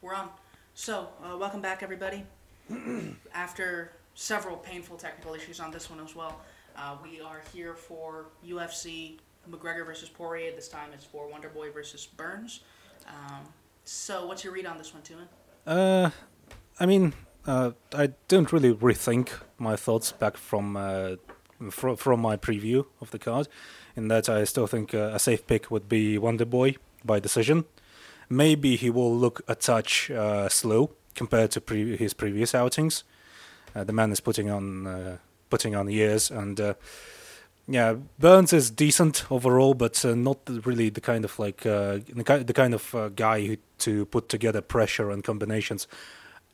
We're on. So, uh, welcome back, everybody. After several painful technical issues on this one as well, uh, we are here for UFC McGregor versus Poirier. This time it's for Wonderboy versus Burns. Um, so, what's your read on this one, Tumen? Uh, I mean, uh, I don't really rethink my thoughts back from uh, fr- from my preview of the card. In that, I still think uh, a safe pick would be Wonderboy by decision. Maybe he will look a touch uh, slow compared to pre- his previous outings. Uh, the man is putting on uh, putting on years, and uh, yeah, Burns is decent overall, but uh, not really the kind of like the, kind of guy who, to put together pressure and combinations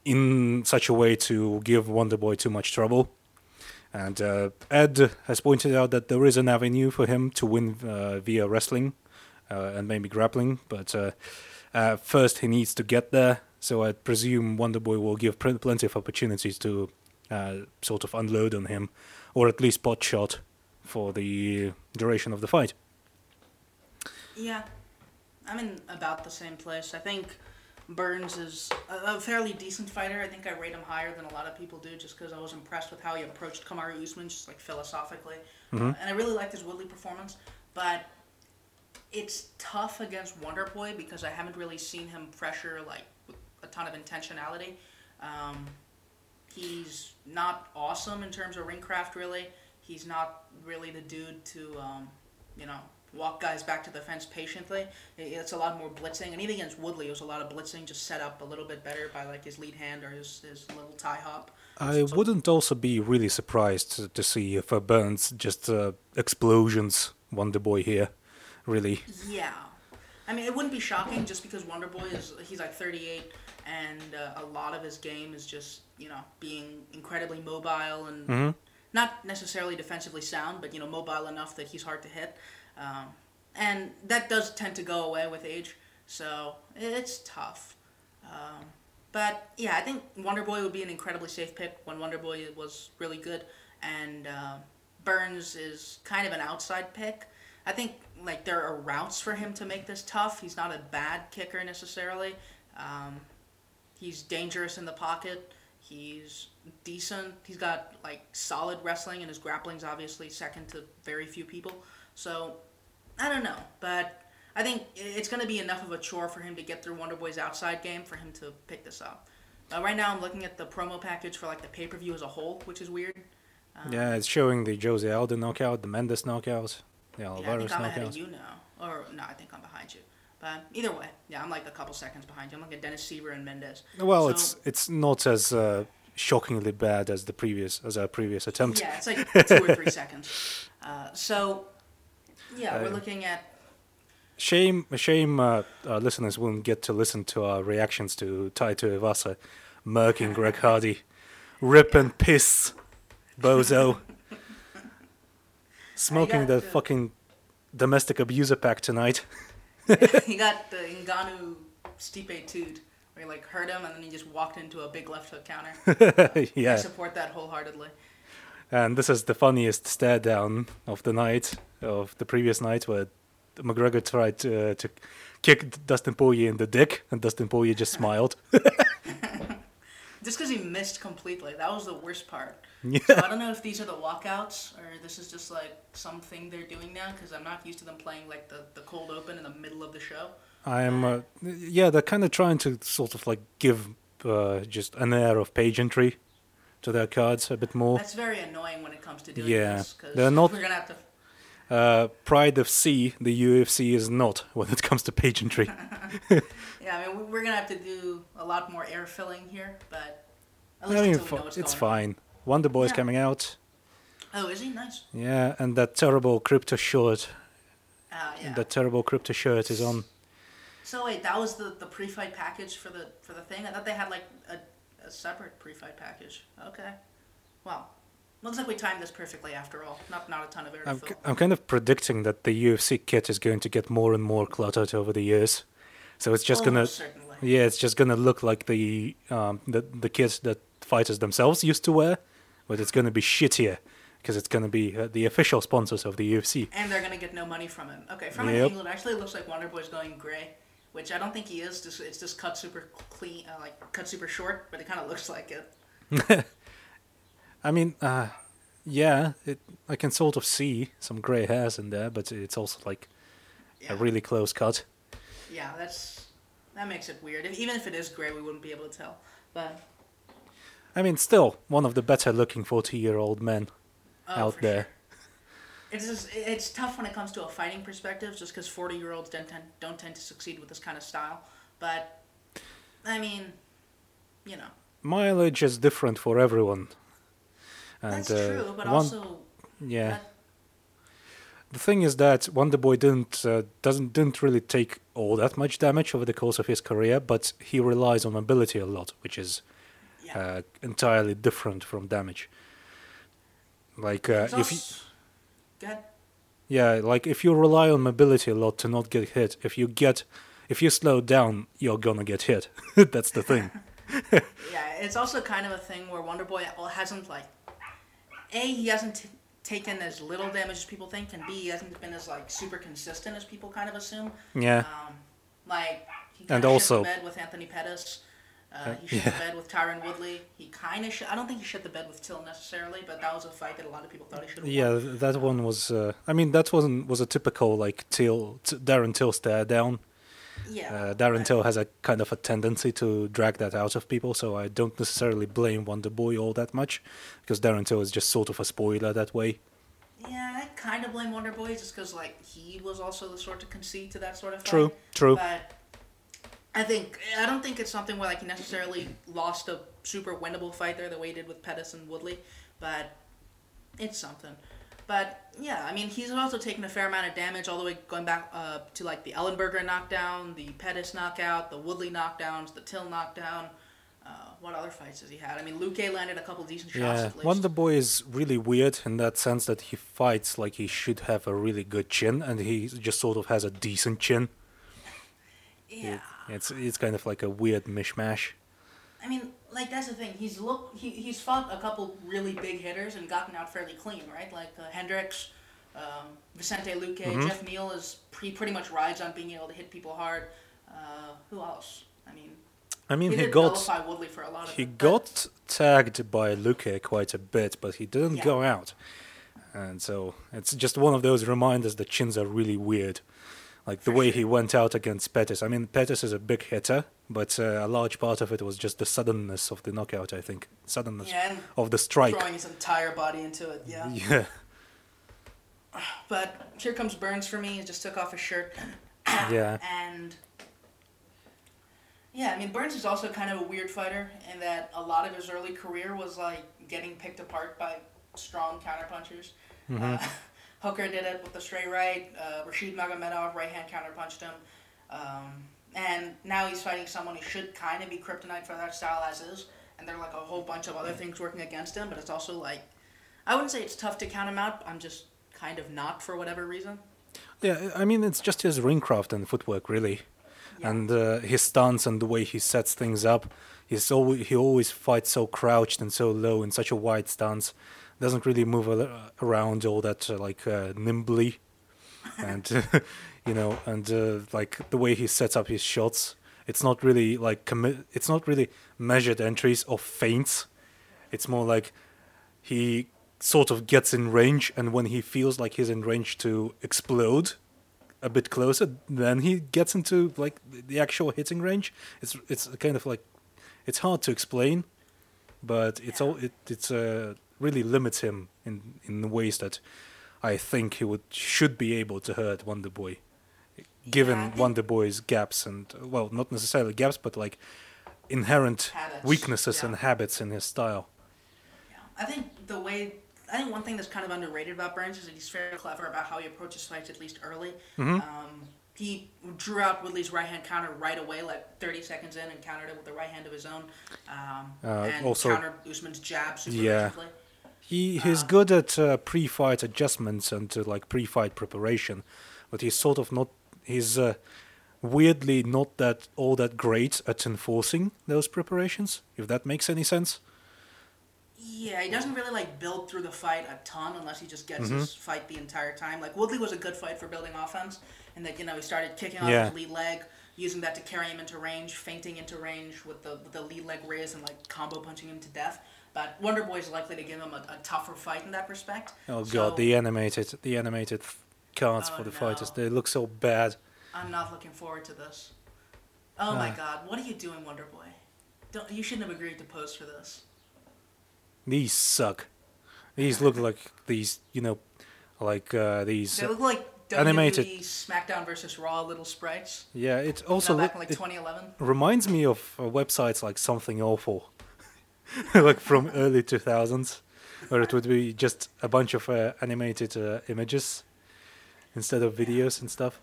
in such a way to give Wonderboy too much trouble. And uh, Ed has pointed out that there is an avenue for him to win uh, via wrestling uh, and maybe grappling, but uh, uh, first he needs to get there. So I presume Wonderboy will give pl- plenty of opportunities to uh, sort of unload on him, or at least pot shot for the duration of the fight. Yeah, I'm in about the same place. I think Burns is a, a fairly decent fighter. I think I rate him higher than a lot of people do, just because I was impressed with how he approached Kamaru Usman, just like philosophically, Mhm. and I really liked his Woodley performance. But it's tough against Wonderboy because I haven't really seen him pressure like with a ton of intentionality. Um, he's not awesome in terms of ring craft, really. He's not really the dude to, um, you know, walk guys back to the fence patiently. It's a lot more blitzing, and even against Woodley, it was a lot of blitzing, just set up a little bit better by like his lead hand or his, his little tie hop. I So- wouldn't also be really surprised to, see if uh, Burns just uh, explosions Wonderboy here, really. Yeah, I mean, it wouldn't be shocking just because Wonderboy is he's like 38, and uh, a lot of his game is just you know being incredibly mobile and hmm not necessarily defensively sound, but you know mobile enough that he's hard to hit, um, and that does tend to go away with age. So it's tough. Um, but yeah, I think Wonderboy would be an incredibly safe pick when Wonderboy was really good, and uh, Burns is kind of an outside pick. I think like there are routes for him to make this tough. He's not a bad kicker necessarily. Um, he's dangerous in the pocket. He's decent. He's got like solid wrestling, and his grappling's obviously second to very few people. So I don't know, but I think it's going to be enough of a chore for him to get through Wonder Boy's outside game for him to pick this up. Uh, right now, I'm looking at the promo package for like the pay per view as a whole, which is weird. Um, Yeah, it's showing the Jose Aldo knockout, the Mendes knockout, the yeah, I think I'm ahead of you now, or no, I think I'm behind you. But either way, yeah, I'm like a couple seconds behind you. I'm like at Dennis Siver and Mendes. Well, So- it's it's not as uh, shockingly bad as the previous as our previous attempt. Yeah, it's like two or three seconds. Uh, so, yeah, we're Uh, looking at Shame, shame, uh, our listeners won't get to listen to our reactions to Tai Tuivasa murking Greg Hardy. Rip and piss, bozo. Smoking the to- fucking domestic abuser pack tonight. he got the Ngannou Stipe Toot, where he like hurt him and then he just walked into a big left hook counter. I yeah, I support that wholeheartedly. and this is the funniest stare down of the night, of the previous night, where McGregor tried to, uh, to kick Dustin Poirier in the dick, and Dustin Poirier just smiled. Just because he missed completely, that was the worst part. Yeah. So I don't know if these are the walkouts or this is just like something they're doing now because I'm not used to them playing like the, the cold open in the middle of the show. I'm, uh, yeah, they're kind of trying to sort of like give uh, just an air of pageantry to their cards a bit more. That's very annoying when it comes to doing Yeah, this because they're not- we're gonna have to. Uh, Pride FC, the UFC is not when it comes to pageantry. Yeah, I mean we- we're gonna have to do a lot more air filling here, but at I least mean, until we fu- know what's it's going on. fine. Wonder Boy's Yeah. coming out. Oh, is he nice? Yeah, and that terrible crypto shirt. Uh, yeah. That terrible crypto shirt is on. So wait, that was the, the pre-fight package for the for the thing. I thought they had like a, a separate pre-fight package. Okay, well, looks like we timed this perfectly after all. Not not a ton of air I'm, k- I'm kind of predicting that the UFC kit is going to get more and more cluttered over the years. So it's just gonna, certainly. yeah, it's just gonna look like the um the the kit that fighters themselves used to wear, but it's gonna be shittier because it's gonna be uh, the official sponsors of the UFC. And they're gonna get no money from him. Okay, from Yep. it actually looks like Wonderboy's going gray. which I don't think he is. Just it's just cut super clean, uh, like cut super short, but it kind of looks like it. I mean, uh, yeah, it, I can sort of see some gray hairs in there, but it's also like Yeah. a really close cut. Yeah, that's that makes it weird. Even if it is gray, we wouldn't be able to tell. But I mean, still one of the better looking 40 year old men oh, out there. sure. It's just it's tough when it comes to a fighting perspective, just because forty year olds don't tend don't tend to succeed with this kind of style. But I mean, you know, Mileage is different for everyone. And, that's uh, true. But one, also, yeah. that- The thing is that Wonder Boy didn't uh, doesn't didn't really take all that much damage over the course of his career, but he relies on mobility a lot, which is yeah. uh, entirely different from damage. Like uh, if you, yeah, like if you rely on mobility a lot to not get hit, if you get if you slow down, you're gonna get hit. That's the thing. Yeah, it's also kind of a thing where Wonder Boy hasn't like, a he hasn't t- taken as little damage as people think, and b he hasn't been as like super consistent as people kind of assume. Yeah, Um, like he And of also- shit the bed with Anthony Pettis. Uh, Uh, he shit yeah. the bed with Tyron Woodley. He kind of sh- I don't think he shit the bed with Till necessarily, but that was a fight that a lot of people thought he should have yeah, won. that one was. Uh, I mean, that wasn't was a typical like Till t- Darren Till stare down. Yeah. Uh, Darren Till has a kind of a tendency to drag that out of people, so I don't necessarily blame Wonder Boy all that much, because Darren Till is just sort of a spoiler that way. Yeah, I kind of blame Wonder Boy just because like he was also the sort to concede to that sort of. True, true. But I think I don't think it's something where like he necessarily lost a super winnable fight there the way he did with Pettis and Woodley, but it's something. But yeah, I mean he's also taken a fair amount of damage all the way going back uh, to like the Ellenberger knockdown, the Pettis knockout, the Woodley knockdowns, the Till knockdown. Uh, what other fights has he had? I mean, Luque landed a couple decent shots Yeah, at least. Wonder Boy is really weird in that sense that he fights like he should have a really good chin, and he just sort of has a decent chin. yeah. It's it's kind of like a weird mishmash. I mean, like that's the thing. He's look he, he's fought a couple really big hitters and gotten out fairly clean, right? Like uh, Hendricks, um, Vicente Luque, Mhm. Jeff Neal is pre, pretty much rides on being able to hit people hard. Uh, who else? I mean, I mean, he, he got Woodley for a lot of he it. got tagged by Luque quite a bit, but he didn't Yeah. go out, and so it's just one of those reminders that chins are really weird. Like the way he went out against Pettis. I mean, Pettis is a big hitter, but uh, a large part of it was just the suddenness of the knockout. I think suddenness yeah, of the strike. throwing his entire body into it. Yeah. Yeah. But here comes Burns for me. He just took off his shirt. Yeah. And yeah, I mean Burns is also kind of a weird fighter in that a lot of his early career was like getting picked apart by strong counterpunchers. Uh, Hooker did it with the straight right. Uh, Rashid Magomedov right hand counter punched him. Um, and now he's fighting someone who should kind of be kryptonite for that style as is. And there are like a whole bunch of other things working against him, but it's also like I wouldn't say it's tough to count him out. I'm just kind of not for whatever reason. Yeah, I mean it's just his ring craft and footwork, really, Yeah. and uh, his stance and the way he sets things up. He's always he always fights so crouched and so low in such a wide stance. Doesn't really move around all that uh, like uh, nimbly, and you know, and uh, like the way he sets up his shots. It's not really like commi- It's not really measured entries or feints. It's more like he sort of gets in range, and when he feels like he's in range to explode a bit closer, then he gets into like the actual hitting range. It's it's kind of like it's hard to explain, but it's all it it's uh, really limits him in in ways that I think he would should be able to hurt Wonder Boy, given think- Wonder Boy's gaps and well, not necessarily gaps, but like inherent Habits, weaknesses yeah. and habits in his style. Yeah. I think the way I think one thing that's kind of underrated about Burns is that he's very clever about how he approaches fights at least early. Mm-hmm. Um, he drew out Woodley's right hand counter right away, like 30 seconds in, and countered it with the right hand of his own. Um, Uh, and also- countered Usman's jab super Yeah. He he's good at uh, pre-fight adjustments and uh, like pre-fight preparation, but he's sort of not. He's uh, weirdly not that all that great at enforcing those preparations. If that makes any sense. Yeah, he doesn't really like build through the fight a ton unless he just gets Mm-hmm. his fight the entire time. Like Woodley was a good fight for building offense, and that you know he started kicking off Yeah. his lead leg, using that to carry him into range, feinting into range with the with the lead leg raise and like combo punching him to death. But Wonder Boy is likely to give him a, a tougher fight in that respect. Oh So, god, the animated the animated cards Oh, for the no. fighters they look so bad. I'm not looking forward to this. Oh my Ah. God, what are you doing, Wonder Boy? Don't, you shouldn't have agreed to pose for this. These suck. These look like these, you know, like uh, these. They look like WWE animated. SmackDown versus Raw little sprites. yeah, it Also, also back look, in like it 2011. reminds me of uh, websites like Something Awful, like from early 2000s, where it would be just a bunch of uh, animated uh, images instead of videos and stuff.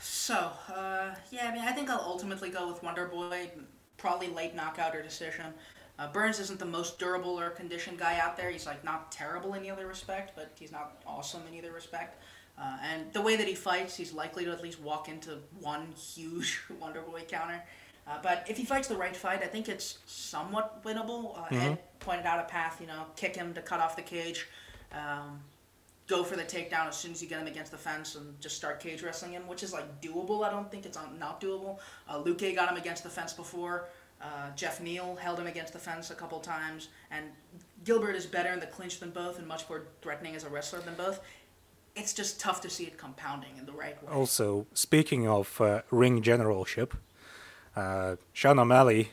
So, uh, yeah, I mean, I think I'll ultimately go with Wonder Boy, probably late knockout or decision. Uh, Burns isn't the most durable or conditioned guy out there. He's like not terrible in either respect, but he's not awesome in either respect. Uh, and the way that he fights, he's likely to at least walk into one huge Wonder Boy counter. Uh, but if he fights the right fight, I think it's somewhat winnable. Uh, Ed pointed out a path, you know, kick him to cut off the cage. Um, go for the takedown as soon as you get him against the fence and just start cage wrestling him, which is like doable. I don't think it's not doable. Uh, Luque got him against the fence before. Uh, Jeff Neal held him against the fence a couple times, and Gilbert is better in the clinch than both and much more threatening as a wrestler than both. It's just tough to see it compounding in the right way. Also, speaking of uh, ring generalship, uh, Sean O'Malley,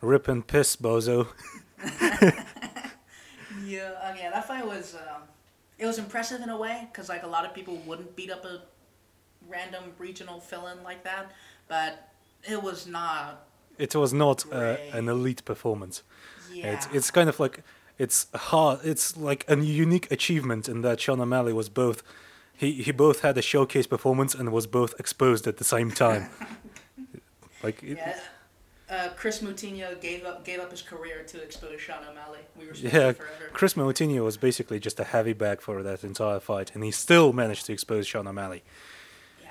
rip and piss bozo. Yeah, uh, yeah, that fight was um, it was impressive in a way because like a lot of people wouldn't beat up a random regional fill-in like that, but it was not. It was not uh, an elite performance. Yeah, It's it's kind of like it's hard. It's like a unique achievement in that Sean O'Malley was both. He he both had a showcase performance and was both exposed at the same time. like it, yeah. Uh, Chris Moutinho gave up gave up his career to expose Sean O'Malley. We respect yeah, forever. Chris Moutinho was basically just a heavy bag for that entire fight, and he still managed to expose Sean O'Malley. Yeah.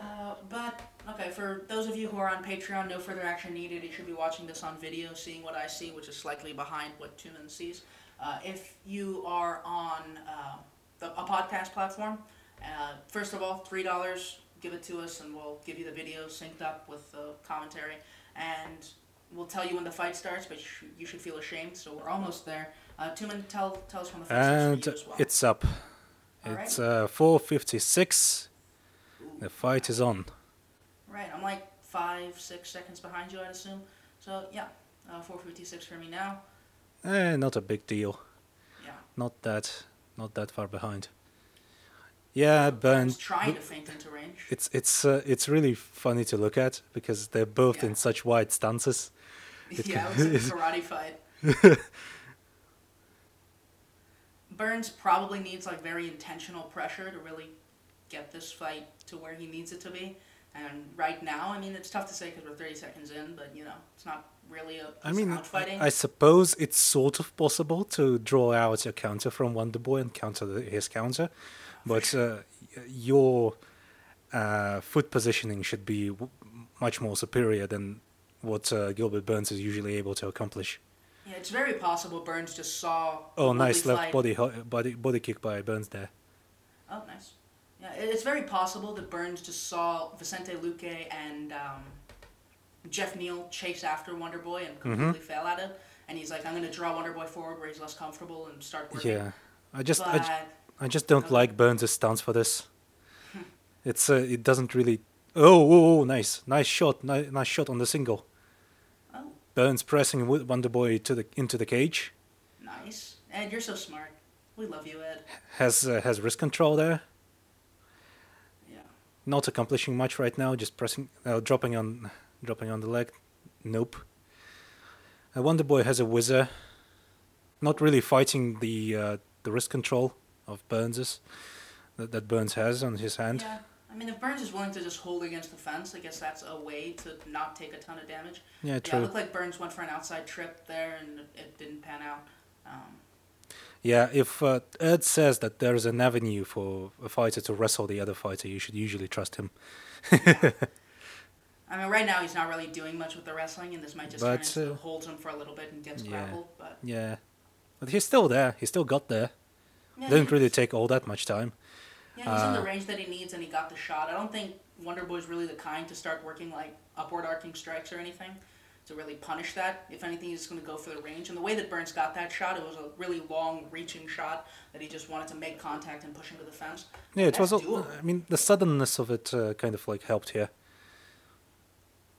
Uh, but okay, for those of you who are on Patreon, no further action needed. You should be watching this on video, seeing what I see, which is slightly behind what Tumen sees. Uh, if you are on uh, the, a podcast platform, uh, first of all, three dollars, give it to us, and we'll give you the video synced up with the commentary, and we'll tell you when the fight starts. But you should, you should feel ashamed. So we're almost there. Uh, Tumen, tell tell us when the fight And starts as well. it's up. All It's uh, 4:56. The fight is on. Right, I'm like five, six seconds behind you, I'd assume. So yeah, uh, 456 for me now. Eh, not a big deal. Yeah. Not that, not that far behind. Yeah, Burns Burns. trying to feint into range. It's it's uh, it's really funny to look at because they're both Yeah. in such wide stances. It yeah, can- it a karate fight. Burns probably needs like very intentional pressure to really get this fight to where he needs it to be. And right now, I mean, it's tough to say because we're 30 seconds in, but you know, it's not really a I mean, fighting. I suppose it's sort of possible to draw out a counter from Wonderboy and counter the, his counter, but uh, your uh, foot positioning should be w- much more superior than what uh, Gilbert Burns is usually able to accomplish. yeah, it's very possible Burns just saw. Oh, nice left body body body kick by Burns there. Oh, nice. Yeah, it's very possible that Burns just saw Vicente Luque and um, Jeff Neal chase after Wonder Boy and Mm-hmm. completely fail at it. And he's like, I'm going to draw Wonder Boy forward where he's less comfortable and start working. Yeah, I just but I, I just don't Okay. like Burns' stance for this. It's uh, it doesn't really. Oh, oh, oh, nice, nice shot, nice, nice shot on the single. oh, Burns pressing Wo- Wonderboy to the into the cage. nice. Ed, you're so smart. We love you, Ed. Has uh, has wrist control there. Yeah. Not accomplishing much right now. Just pressing, uh, dropping on, dropping on the leg. Nope. Uh, Wonderboy has a whizzer. Not really fighting the uh, the wrist control of Burns's that, that Burns has on his hand. Yeah. I mean, if Burns is willing to just hold against the fence, I guess that's a way to not take a ton of damage. Yeah, true. Yeah, it looked like Burns went for an outside trip there and it- didn't pan out. Um, Yeah, if uh, Ed says that there is an avenue for a fighter to wrestle the other fighter, you should usually trust him. I mean, right now he's not really doing much with the wrestling, and this might just But, uh, holds him for a little bit and gets yeah. grappled. But Yeah, but he's still there. He still got there. Yeah, Didn't really take all that much time. Yeah, he's in the Uh, range that he needs, and he got the shot. I don't think Wonder Boy's really the kind to start working like upward arcing strikes or anything to really punish that. If anything, he's going to go for the range. And the way that Burns got that shot, it was a really long, reaching shot that he just wanted to make contact and push into the fence. Yeah, it was. That's doable. I mean, the suddenness of it uh, kind of like helped here,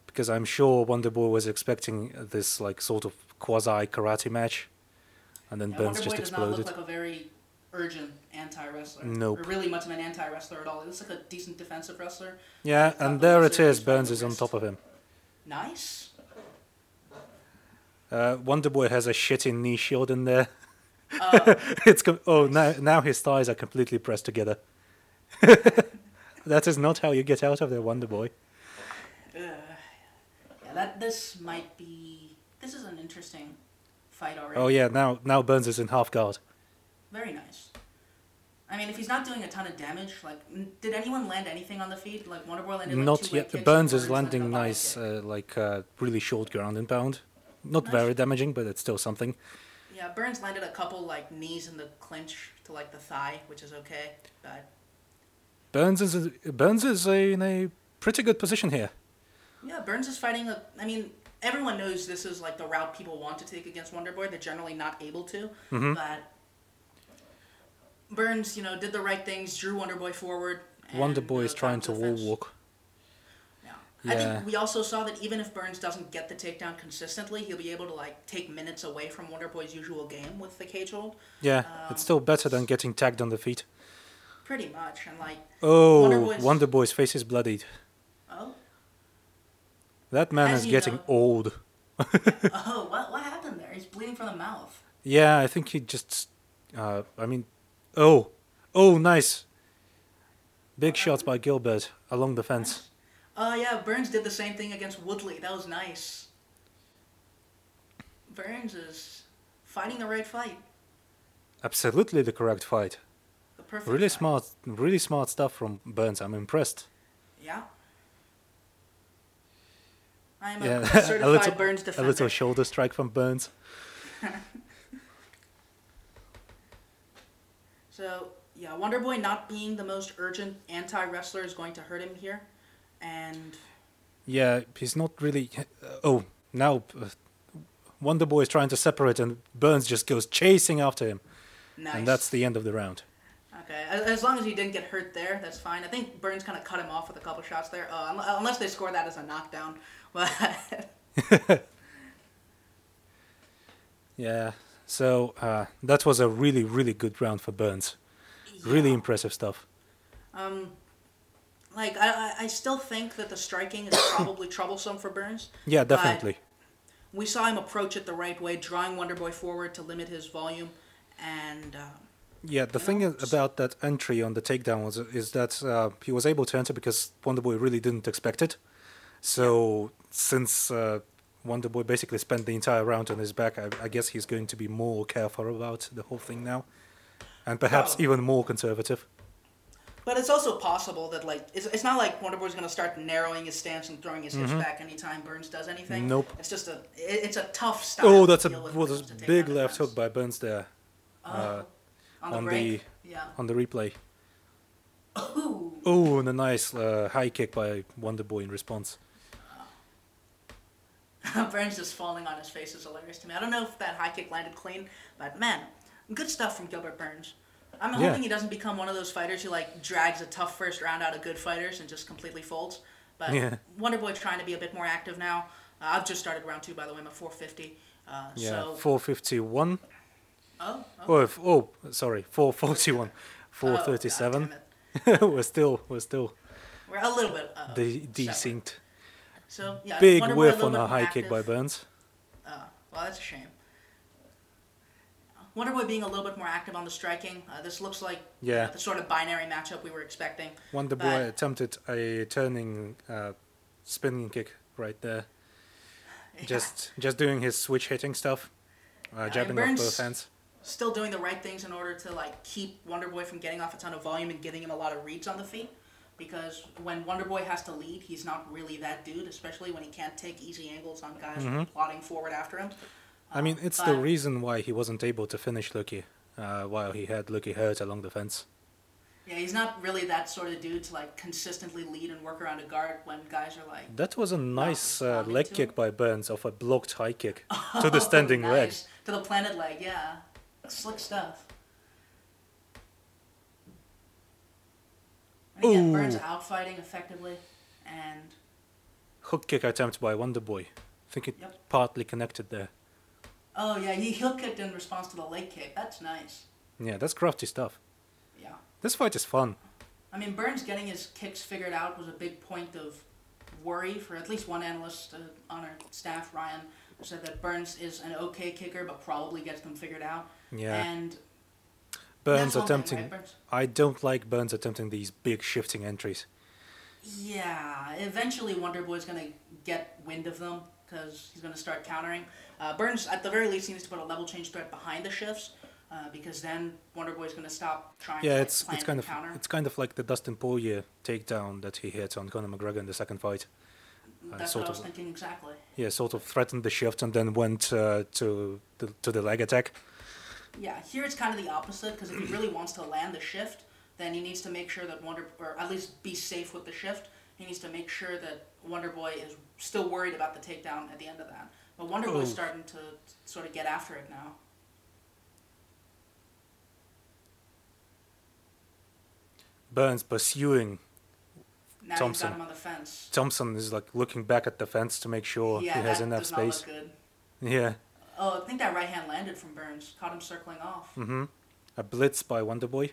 because I'm sure Wonder Boy was expecting this like sort of quasi karate match, and then Yeah, Burns Wonder just Boy does exploded. not look like a very urgent anti-wrestler. Nope. Or really much of an anti-wrestler at all. He looks like a decent defensive wrestler. yeah, and there it is. Burns is on top of him. Nice. Uh, Wonder Boy has a shitty knee shield in there. Uh, it's com- oh now now his thighs are completely pressed together. that is not how you get out of there, Wonder Boy. uh, yeah, that this might be. This is an interesting fight already. Oh yeah, now now Burns is in half guard. Very nice. I mean, if he's not doing a ton of damage, like, n- did anyone land anything on the feet? Like Wonderboy landed like Not two yet. kicks Burns is landed landing a body nice, kick. uh, like uh, really short ground and pound. Not Nice. very damaging, but it's still something. Yeah, Burns landed a couple like knees in the clinch to like the thigh, which is okay. But Burns is a, Burns is in a pretty good position here. yeah, Burns is fighting a. I mean, everyone knows this is like the route people want to take against Wonderboy. They're generally not able to, Mhm. but Burns, you know, did the right things, drew Wonderboy forward. Wonder Boy is trying to wall walk. Yeah. I think we also saw that even if Burns doesn't get the takedown consistently, he'll be able to like take minutes away from Wonderboy's usual game with the cage hold. Yeah, Um, it's still better than getting tagged on the feet. Pretty much, and like, Oh, Wonder Boy's- Wonder Boy's face is bloodied. oh, That man As is getting know. old. oh, what what happened there? He's bleeding from the mouth. Yeah, I think he just. Uh, I mean, oh, oh, nice. Big shots by Gilbert along the fence. Oh yeah, Burns did the same thing against Woodley. That was nice. Burns is fighting the right fight, Absolutely the correct fight. the perfect. Really fight. smart, really smart stuff from Burns. I'm impressed. Yeah. I am a certified a little, Burns defender. a little shoulder strike from Burns. So yeah, Wonder Boy not being the most urgent anti wrestler is going to hurt him here, and Yeah, he's not really. Oh, now uh, Wonder Boy is trying to separate, and Burns just goes chasing after him, nice. and that's the end of the round. okay. As, long as he didn't get hurt there, that's fine. I think Burns kind of cut him off with a couple shots there, uh, unless they score that as a knockdown. But Yeah, so uh, that was a really, really good round for Burns. Really impressive stuff. Um, like I, I, still think that the striking is probably troublesome for Burns. Yeah, definitely. We saw him approach it the right way, drawing Wonder Boy forward to limit his volume, and um, Yeah, the thing know, is about that entry on the takedown was is that uh, he was able to enter because Wonderboy really didn't expect it. So since uh, Wonderboy basically spent the entire round on his back, I, I guess he's going to be more careful about the whole thing now, and perhaps Oh. even more conservative. But it's also possible that like it's, it's not like Wonder Boy's gonna start narrowing his stance and throwing his hips back anytime Burns does anything. Mm-hmm. Nope. It's just a it, it's a tough style. Oh, to that's a deal with what a it comes to big left hook by Burns there Oh, uh, on the on break. Yeah. on the replay. Ooh. Oh, and a nice uh, high kick by Wonderboy in response. Burns just falling on his face is hilarious to me. I don't know if that high kick landed clean, but man, good stuff from Gilbert Burns. I'm Yeah. hoping he doesn't become one of those fighters who like drags a tough first round out of good fighters and just completely folds. But Yeah. Wonderboy's trying to be a bit more active now. Uh, I've just started round two, by the way. I'm at 450. Uh, Yeah, so 451. oh, oh, Oh, oh, sorry, 441, oh, 437. God we're still, we're still We're a little bit uh, de- separate. decent. So yeah, Big whiff on a high more kick by. Burns. Uh, well, that's a shame. Wonderboy being a little bit more active on the striking. Uh, this looks like you Yeah. know, the sort of binary matchup we were expecting. Wonder But- attempted a turning uh, spinning kick right there. Yeah. Just, just doing his switch hitting stuff, uh, and jabbing off both hands. still doing the right things in order to like keep Wonderboy from getting off a ton of volume and giving him a lot of reads on the feet. Because when Wonder Boy has to lead, he's not really that dude, especially when he can't take easy angles on guys Mhm. plodding forward after him. I mean, Um, it's the reason why he wasn't able to finish Luque uh, while he had Luque hurt along the fence. Yeah, he's not really that sort of dude to like consistently lead and work around a guard when guys are like That was a nice uh, leg kick him. by Burns of a blocked high kick to the standing leg. to the planet leg. Yeah, slick stuff. Burns out fighting effectively, and Hook kick attempt by Wonder Boy. I think it Yep. partly connected there. oh yeah, he heel kicked in response to the leg kick. That's nice. Yeah, that's crafty stuff. Yeah. This fight is fun. I mean, Burns getting his kicks figured out was a big point of worry for at least one analyst uh, on our staff, Ryan, said that Burns is an okay kicker, but probably gets them figured out. Yeah. And Burns that's one thing, attempting. right, Burns? I don't like Burns attempting these big shifting entries. Yeah, eventually Wonder Boy's gonna get wind of them because he's gonna start countering. Uh, Burns, at the very least, he needs to put a level change threat behind the shifts uh, because then Wonder Boy's gonna stop trying Yeah, to like, it's it's kind of counter. it's kind of like the Dustin Poirier takedown that he hit on Conor McGregor in the second fight. uh, That's sort what I was of- thinking exactly. Yeah, sort of threatened the shift and then went uh, to the, to the leg attack. Yeah, here it's kind of the opposite because if he really wants to land the shift, then he needs to make sure that Wonder, or at least be safe with the shift. He needs to make sure that Wonder Boy is still worried about the takedown at the end of that. But Wonder Boy's Oh. starting to sort of get after it now. Burns pursuing Now Thompson. you've got him on the fence. Thompson is like looking back at the fence to make sure yeah, he has enough space. not look good. Yeah. Oh, I think that right hand landed from Burns. Caught him circling off. Mm-hmm. A blitz by Wonderboy.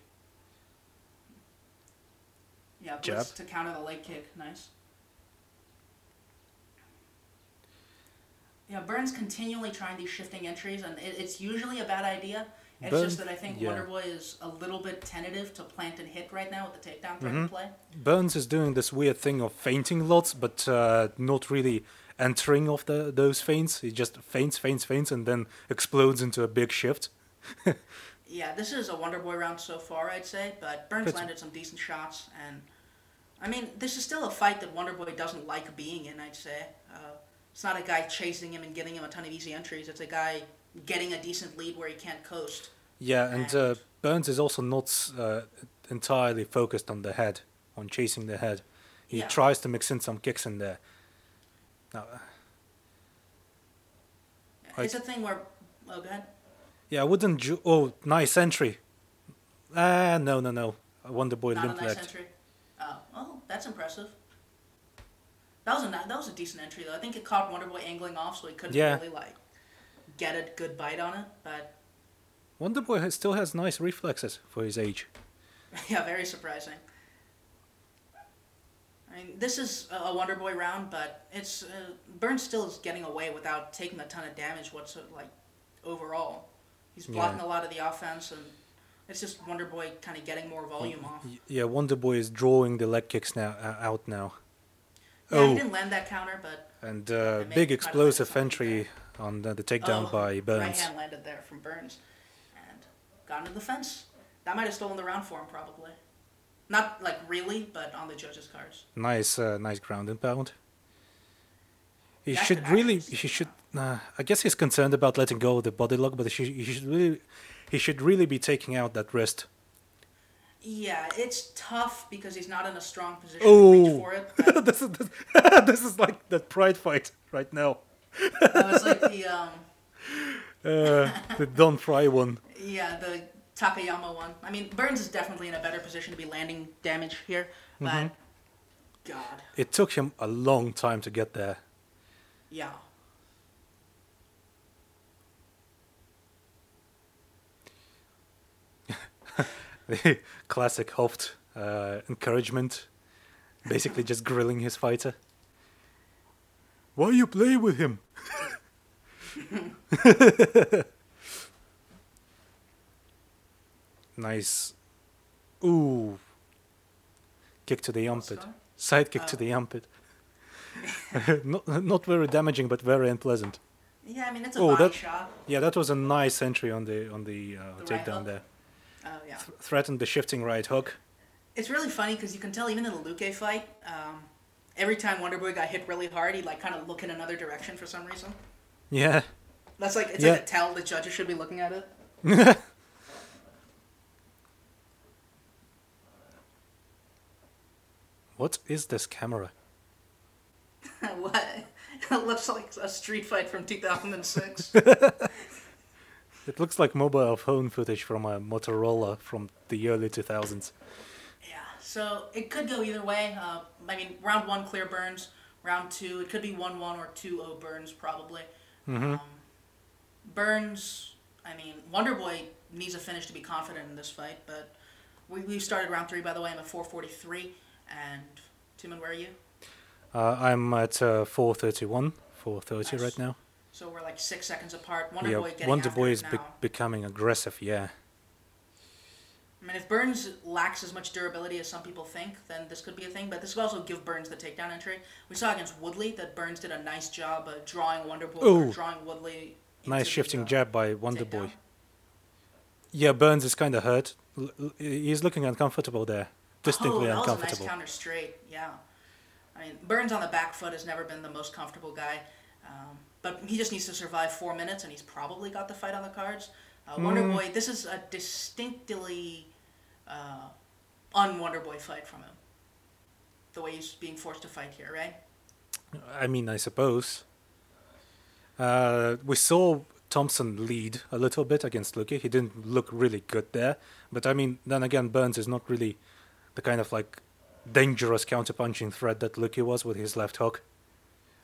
Yeah, Jab. blitz to counter the leg kick. Nice. Yeah, Burns continually trying these shifting entries, and it, it's usually a bad idea. It's Burns- just that I think yeah. Wonderboy is a little bit tentative to plant and hit right now with the takedown threat Mm-hmm. play. Burns is doing this weird thing of feinting lots, but uh, not really entering off the those feints. He just feints, feints, feints, and then explodes into a big shift. Yeah, this is a Wonderboy round so far, I'd say, but Burns Good. landed some decent shots, and I mean, this is still a fight that Wonderboy doesn't like being in, I'd say. Uh, it's not a guy chasing him and giving him a ton of easy entries. It's a guy getting a decent lead where he can't coast. Yeah, and uh, Burns is also not uh, entirely focused on the head, on chasing the head. He Yeah. tries to mix in some kicks in there. Now, Like- it's a thing where, oh, go ahead. yeah, I wouldn't. Ju- oh, nice entry. Ah, no, no, no. Wonderboy Not a limp nice entry. Oh, oh, that's impressive. That was a that was a decent entry though. I think it caught Wonder Boy angling off, so he couldn't Yeah. really like get a good bite on it. But Wonderboy has, still has nice reflexes for his age. yeah, very surprising. I mean, this is a Wonder Boy round, but it's uh, Burns still is getting away without taking a ton of damage. What's like overall, he's blocking Yeah. a lot of the offense, and it's just Wonder Boy kind of getting more volume off. Yeah, Wonder Boy is drawing the leg kicks now uh, out now. Yeah, oh, he didn't land that counter, but and uh, big try to find explosive entry on the, the takedown Oh, by Right Burns. hand landed there from Burns, and got into the fence. That might have stolen the round for him, probably. Not like really, but on the judges' cards. Nice, uh, nice ground and pound. He That should really. He should. Uh, I guess he's concerned about letting go of the body lock, but he should, he should really. He should really be taking out that wrist. Yeah, it's tough because he's not in a strong position to Oh. reach for it. This is this, this is like that pride fight right now. oh, it's like the um, Uh, the Don Frye one. yeah, the Takayama one. I mean, Burns is definitely in a better position to be landing damage here, but Mm-hmm. God, It took him a long time to get there. yeah. The classic Hooft uh, encouragement, basically just grilling his fighter. Why you play with him? nice. Ooh. Kick to the armpit. going? Side kick to Oh. the armpit. not, not very damaging, but very unpleasant. Yeah, I mean it's a Oh, that- shot. Yeah, that was a nice entry on the on the, uh, The takedown hook? there. Oh yeah. Th- threatened the shifting right hook. It's really funny because you can tell even in the Luque fight, um, every time Wonderboy got hit really hard, he'd like kind of look in another direction for some reason. Yeah. That's like it's Yeah. like a tell the judges should be looking at it. What is this camera? what? It looks like a street fight from 2006. It looks like mobile phone footage from a Motorola from the early 2000s. yeah, so it could go either way. Uh, I mean, round one, clear Burns. Round two, it could be 1 1 or 2 0 Burns, probably. Um, Burns, I mean, Wonder Boy needs a finish to be confident in this fight, but we, we started round three, by the way. I'm at 443. And, Tumen, where are you? Uh, I'm at uh, 431, 430 Nice. right now. So we're like six seconds apart. Wonder yeah, Boy getting Wonder Boy is be- becoming aggressive, yeah. I mean, if Burns lacks as much durability as some people think, then this could be a thing. But this could also give Burns the takedown entry. We saw against Woodley that Burns did a nice job of drawing Wonder Boy, drawing Woodley. Nice the, shifting uh, jab by Wonder takedown. Boy. Yeah, Burns is kind of hurt. L- he's looking uncomfortable there. Distinctly oh, that was a uncomfortable. nice counter straight. Yeah, I mean Burns on the back foot has never been the most comfortable guy, um, but he just needs to survive four minutes, and he's probably got the fight on the cards. Uh, Wonder Mm. Boy, this is a distinctly uh, un-Wonder Boy fight from him. The way he's being forced to fight here, right? I mean, I suppose. Uh, we saw Thompson lead a little bit against Luque. He didn't look really good there. But I mean, then again, Burns is not really the kind of like dangerous counterpunching threat that Luque was with his left hook.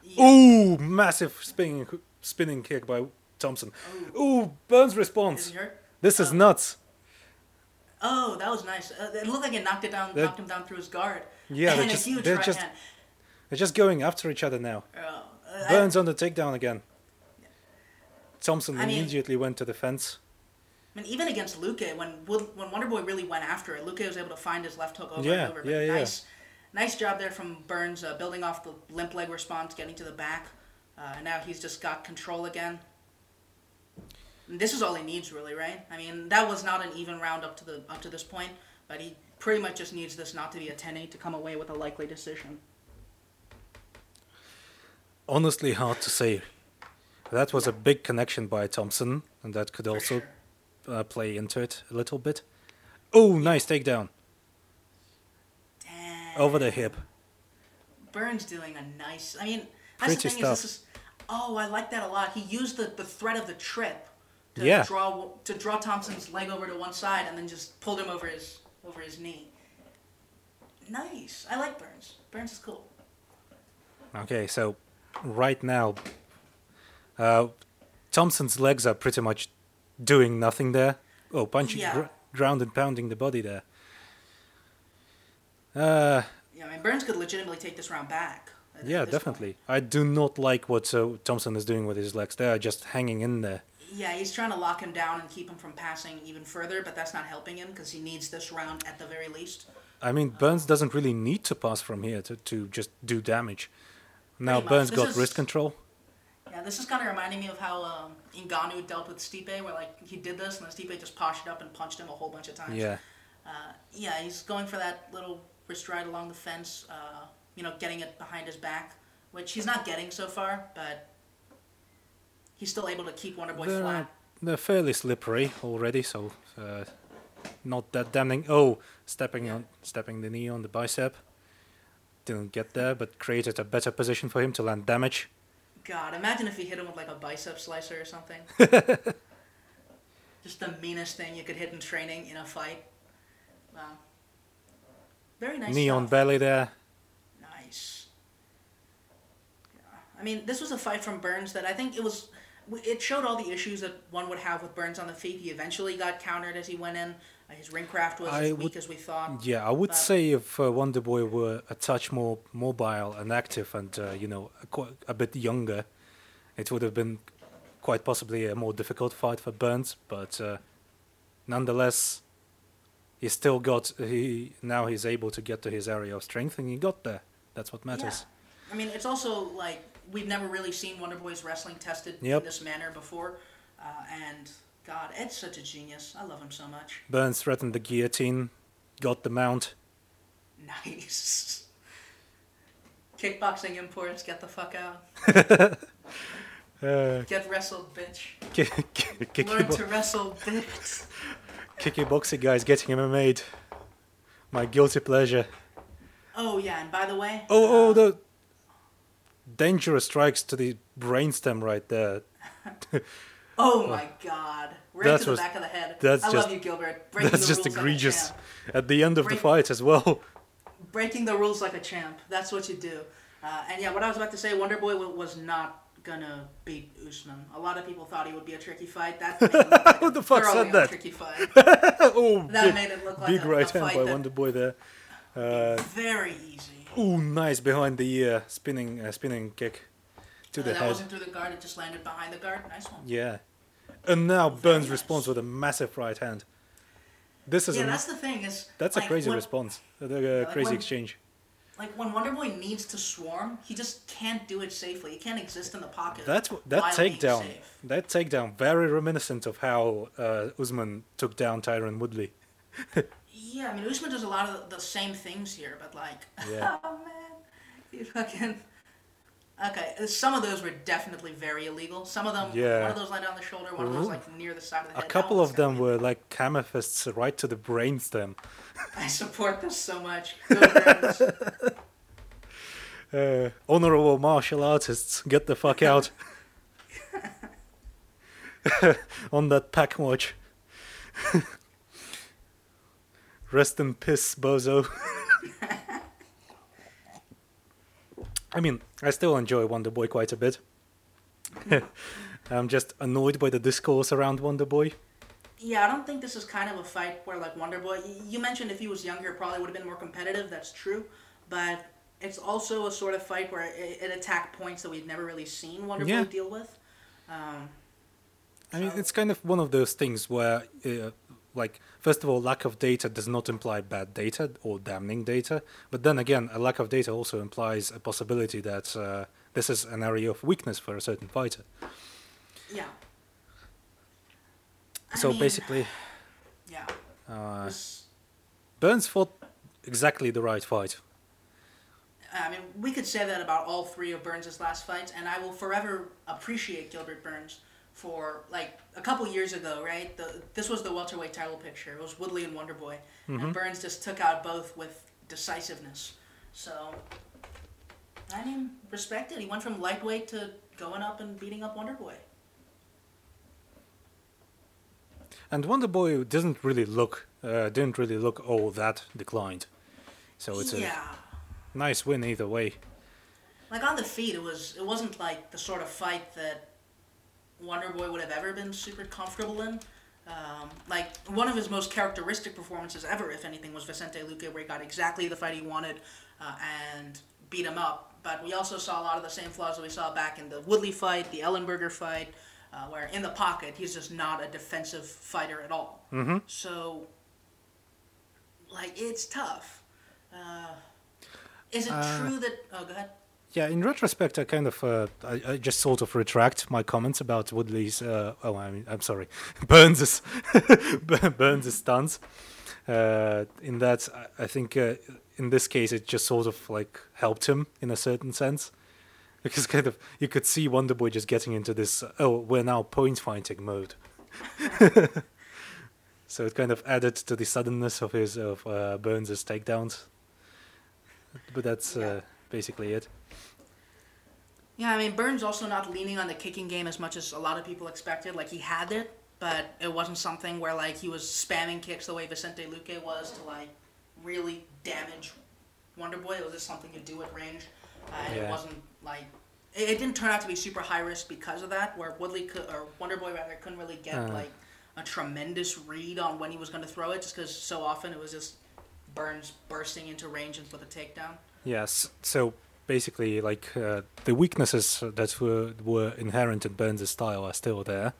Yeah. Ooh, massive spinning spinning kick by Thompson. Ooh, Burns response. hurt? This is Oh. nuts. Oh, that was nice. Uh, it looked like it knocked it down, That- knocked him down through his guard. Yeah, and they're a just huge they're right just they're just going after each other now. Oh, uh, I- Burns on the takedown again. Thompson I mean- immediately went to the fence. I mean, even against Luque, when when Wonder Boy really went after it, Luque was able to find his left hook over Yeah, and over. But yeah, yeah. nice, nice job there from Burns, uh, building off the limp leg response, getting to the back. Uh, and now he's just got control again. And this is all he needs, really, right? I mean, that was not an even round up to the up to this point, but he pretty much just needs this not to be a 10-8 to come away with a likely decision. honestly hard to say. That was a big connection by Thompson, and that could also sure. Uh, play into it a little bit. Oh, nice takedown Damn. over the hip. Burns doing a nice. I mean, that's the Pretty thing is this is. Oh, I like that a lot. He used the, the threat of the trip to Yeah. draw to draw Thompson's leg over to one side and then just pulled him over his over his knee. Nice. I like Burns. Burns is cool. Okay, so right now, uh, Thompson's legs are pretty much doing nothing there. Oh, punching Yeah. gr- ground and pounding the body there. Uh, Yeah, I mean Burns could legitimately take this round back. at- at yeah, point. definitely. I do not like what uh, Thompson is doing with his legs. They are just hanging in there. Yeah, he's trying to lock him down and keep him from passing even further, but that's not helping him because he needs this round at the very least. I mean, Burns doesn't really need to pass from here to, to just do damage. Now Burns got is- wrist control. Yeah, this is kind of reminding me of how um, Ngannou dealt with Stipe, where like he did this and then Stipe just poshed up and punched him a whole bunch of times. Yeah. Uh, yeah, he's going for that little wrist ride along the fence, uh, you know, getting it behind his back, which he's not getting so far, but he's still able to keep Wonderboy They're, flat. they're fairly slippery already, so uh, not that damning. Oh, stepping on, stepping the knee on the bicep. Didn't get there, but created a better position for him to land damage. God, imagine if he hit him with like a bicep slicer or something. Just the meanest thing you could hit in training in a fight. Wow. Very nice. knee on belly there. Nice. Yeah. I mean, this was a fight from Burns that I think it was. It showed all the issues that one would have with Burns on the feet. He eventually got countered as he went in. Uh, his ring craft was I as weak would- as we thought. Yeah, I would But- say if uh, Wonder Boy were a touch more mobile and active, and uh, you know, a, qu- a bit younger, it would have been quite possibly a more difficult fight for Burns. But uh, nonetheless, he still got he now he's able to get to his area of strength, and he got there. That's what matters. Yeah. I mean, it's also like we've never really seen Wonder Boy's wrestling tested Yep. in this manner before, uh, and God, Ed's such a genius. I love him so much. Burns threatened the guillotine, got the mount. Nice. Kickboxing imports, get the fuck out. Uh, Get wrestled, bitch. ki- ki- kicky, Learn bo- to wrestle, bitch. kicky boxing guys getting MMA. My guilty pleasure. Oh yeah, and by the way. Oh, oh, uh, the dangerous strikes to the brainstem right there. Oh my God! Right That to the was- back of the head. that's I just- love you, Gilbert. Breaking That's the just rules egregious. Like. At the end of the fight as well. Breaking the rules like a champ. That's what you do. Uh, and yeah, what I was about to say, Wonder Boy was not gonna beat Usman. A lot of people thought he would be a tricky fight. That made it look like Who the fuck said that? tricky fight. oh, That big, made it look like a big a, right a hand fight by Wonder Boy there. Uh, very easy. ooh, nice behind the ear, spinning, uh, spinning kick to the that head. wasn't through the guard; it just landed behind the guard. Nice one. Yeah, and now Burns nice. responds with a massive right hand. This is Yeah, a that's the thing. Is that's a crazy when- response. Uh, like crazy when- exchange. Like when Wonder Boy needs to swarm, he just can't do it safely. He can't exist in the pocket. That's that takedown, that takedown, very reminiscent of how uh, Usman took down Tyron Woodley. Yeah, I mean Usman does a lot of the same things here, but like, Yeah. oh man, you fucking. Okay, uh, some of those were definitely very illegal. Some of them, Yeah. one of those landed on the shoulder, one of those like near the side of the A head. That couple of them were like hammer fists right to the brainstem. I support this so much. Uh, honorable martial artists, get the fuck out. On that pack watch. Rest in piss, bozo. I mean, I still enjoy Wonder Boy quite a bit. I'm just annoyed by the discourse around Wonder Boy. Yeah, I don't think this is kind of a fight where like Wonder Boy. You mentioned if he was younger, it probably would have been more competitive. That's true, but it's also a sort of fight where it, it attacked points that we've never really seen Wonder Yeah. Boy deal with. Um, I mean, it's kind of one of those things where, uh, like, first of all, lack of data does not imply bad data or damning data. But then again, a lack of data also implies a possibility that uh, this is an area of weakness for a certain fighter. yeah. I So mean, basically, yeah. uh, Burns fought exactly the right fight. I mean, we could say that about all three of Burns' last fights, and I will forever appreciate Gilbert Burns for like a couple years ago, right? The, this was the welterweight title picture. It was Woodley and Wonderboy, and Burns just took out both with decisiveness. So, I mean, respect it. He went from lightweight to going up and beating up Wonderboy. And Wonder Boy doesn't really look, uh, didn't really look all that declined. So it's yeah. a nice win either way. Like on the feet, it was it wasn't like the sort of fight that Wonder Boy would have ever been super comfortable in. Um, like one of his most characteristic performances ever, if anything, was Vicente Luque, where he got exactly the fight he wanted uh, and beat him up. But we also saw a lot of the same flaws that we saw back in the Woodley fight, the Ellenberger fight, uh, where in the pocket he's just not a defensive fighter at all. Mm-hmm. So, like, it's tough. Uh, is it Uh, true that? Oh, go ahead. Yeah, in retrospect, I kind of, uh, I, I just sort of retract my comments about Woodley's. Uh, oh, I mean, I'm sorry, Burns's Burns's stance. Uh, in that, I, I think uh, in this case, it just sort of like helped him in a certain sense, because kind of you could see Wonderboy just getting into this. Oh, we're now point fighting mode. so it kind of added to the suddenness of his of uh, Burns's takedowns. But that's uh, basically it. Yeah, I mean Burns also not leaning on the kicking game as much as a lot of people expected. Like he had it, but it wasn't something where like he was spamming kicks the way Vicente Luque was to like really damage Wonder Boy. It was just something to do at range, uh, and it wasn't like it, it didn't turn out to be super high risk because of that. Where Woodley could, or Wonder Boy rather couldn't really get Uh. like a tremendous read on when he was going to throw it, just because so often it was just Burns bursting into range and with a takedown. Yes. So basically, like uh, the weaknesses that were were inherent in Burns' style are still there.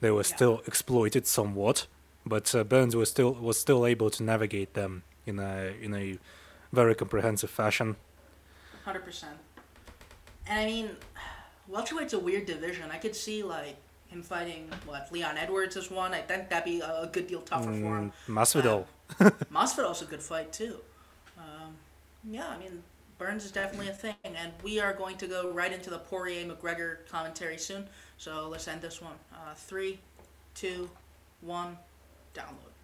They were Yeah. still exploited somewhat, but uh, Burns was still was still able to navigate them in a in a very comprehensive fashion. Hundred percent. And I mean, welterweight's a weird division. I could see like him fighting what Leon Edwards is one. I think that'd be a good deal tougher for him. Mm, Masvidal. Masvidal's a good fight too. Um, yeah, I mean Burns is definitely a thing, and we are going to go right into the Poirier McGregor commentary soon. So let's end this one. Uh, three, two, one, download.